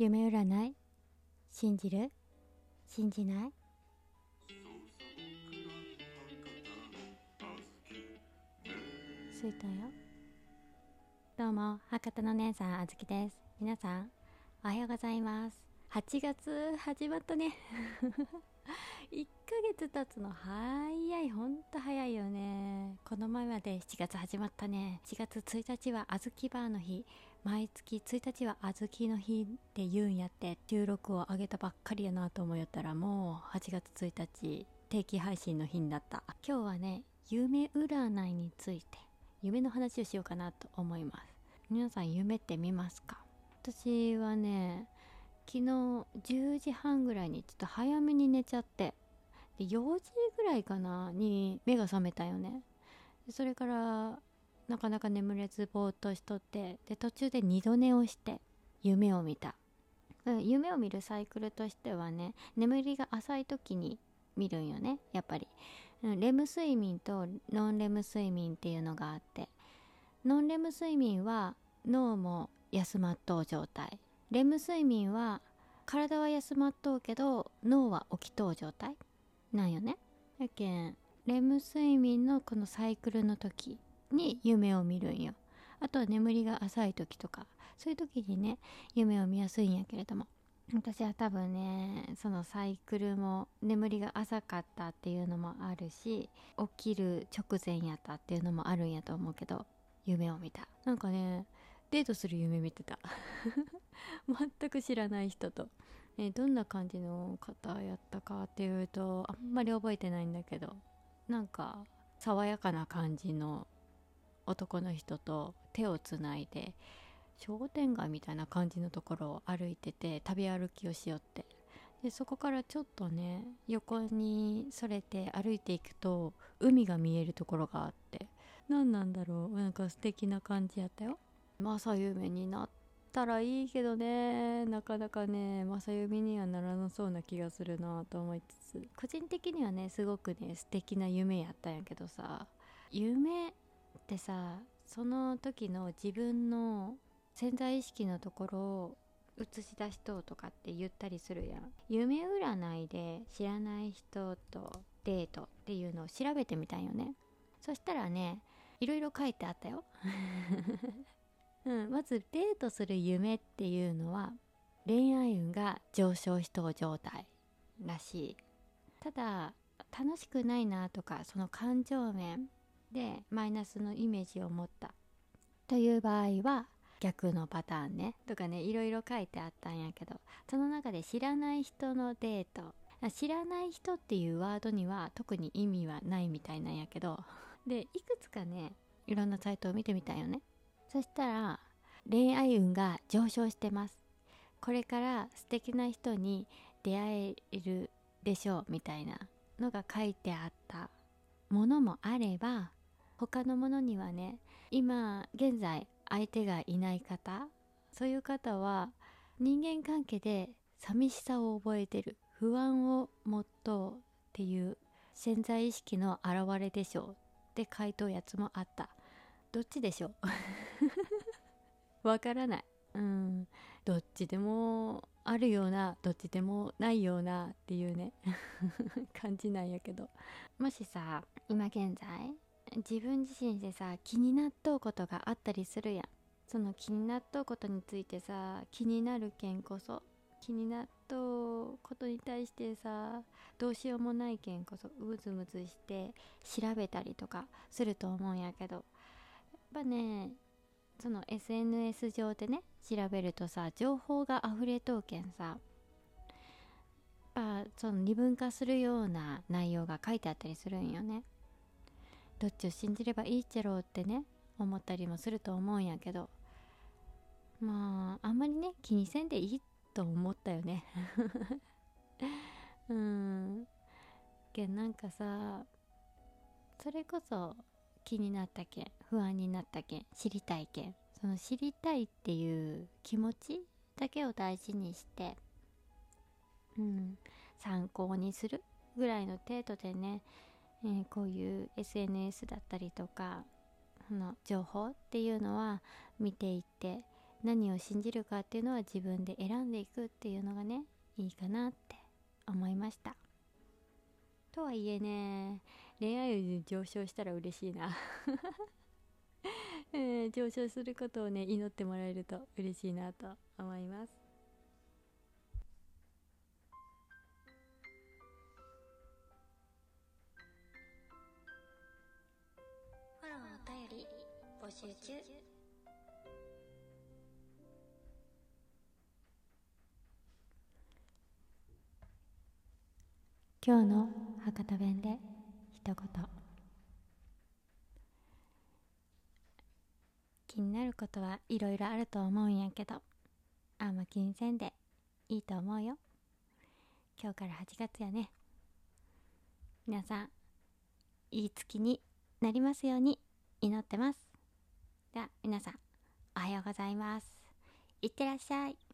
夢占い？信じる？信じない？着いたよ。どうも博多の姉さんあずきです。皆さんおはようございます。8月始まったね。1ヶ月経つの早い。ほんと早いよね。この前まで7月始まったね。7月1日はあずきバーの日。毎月1日はあずきの日って言うんやって収録を上げたばっかりやなと思いよったらもう8月1日定期配信の日になった。今日はね夢占いについて夢の話をしようかなと思います。皆さん夢って見ますか？私はね昨日10時半ぐらいにちょっと早めに寝ちゃってで4時ぐらいかなに目が覚めたよね。それからなかなか眠れずぼーっとしとってで途中で二度寝をして夢を見た。夢を見るサイクルとしてはね眠りが浅い時に見るんよねやっぱり。レム睡眠とノンレム睡眠っていうのがあってノンレム睡眠は脳も休まっとう状態。レム睡眠は体は休まっとうけど脳は起きとう状態なんよね。やけんレム睡眠のこのサイクルの時に夢を見るんよ。あとは眠りが浅い時とか。そういう時にね夢を見やすいんやけれども。私は多分ねそのサイクルも眠りが浅かったっていうのもあるし起きる直前やったっていうのもあるんやと思うけど夢を見た。なんかねデートする夢見てた。全く知らない人と、えどんな感じの方やったかっていうとあんまり覚えてないんだけど。なんか爽やかな感じの男の人と手をつないで商店街みたいな感じのところを歩いてて食べ歩きをしよって。でそこからちょっとね横にそれて歩いていくと海が見えるところがあって。何なんだろう？なんか素敵な感じやったよ。正夢になったらいいけどね。なかなかね正夢にはならなそうな気がするなと思いつつ。個人的にはねすごくね素敵な夢やったんやけどさ。夢ってさその時の自分の潜在意識のところを映し出しとうとかって言ったりするやん。夢占いで知らない人とデートっていうのを調べてみたんよね。そしたらねいろいろ書いてあったよ、うん、まずデートする夢っていうのは恋愛運が上昇しとう状態らしい。ただ楽しくないなとかその感情面でマイナスのイメージを持った。という場合は逆のパターンね。とかねいろいろ書いてあったんやけどその中で知らない人のデート。知らない人っていうワードには特に意味はないみたいなんやけどでいくつかねいろんなサイトを見てみたよね。そしたら恋愛運が上昇してます。これから素敵な人に出会えるでしょうみたいなのが書いてあったものもあれば他のものにはね今現在相手がいない方そういう方は人間関係で寂しさを覚えてる不安を持っとうっていう潜在意識の表れでしょう。って回答やつもあった。どっちでしょう？わからない。うん。どっちでもあるようなどっちでもないようなっていうね。感じなんやけど。もしさ今現在自分自身でさ気になっとうことがあったりするやんその気になっとうことについてさ気になる件こそ気になっとうことに対してさどうしようもない件こそうずむずして調べたりとかすると思うんやけどやっぱねその SNS 上でね調べるとさ情報が溢れとうけんさやっぱその二分化するような内容が書いてあったりするんよね。どっちを信じればいいっちゃろうってね思ったりもすると思うんやけど。まああんまりね気にせんでいいと思ったよね。うん。けんなんかさそれこそ気になったけん不安になったけん知りたいけんその知りたいっていう気持ちだけを大事にしてうん参考にするぐらいの程度でねえー、こういう SNS だったりとかの情報っていうのは見ていって何を信じるかっていうのは自分で選んでいくっていうのがねいいかなって思いました。とはいえね恋愛運上昇したら嬉しいな、えー、上昇することをね祈ってもらえると嬉しいなと思います。集。中今日の博多弁で一言。気になることはいろいろあると思うんやけどあんま気にせんでいいと思うよ。今日から8月やね。皆さんいい月になりますように祈ってます。では皆さんおはようございます。いってらっしゃい。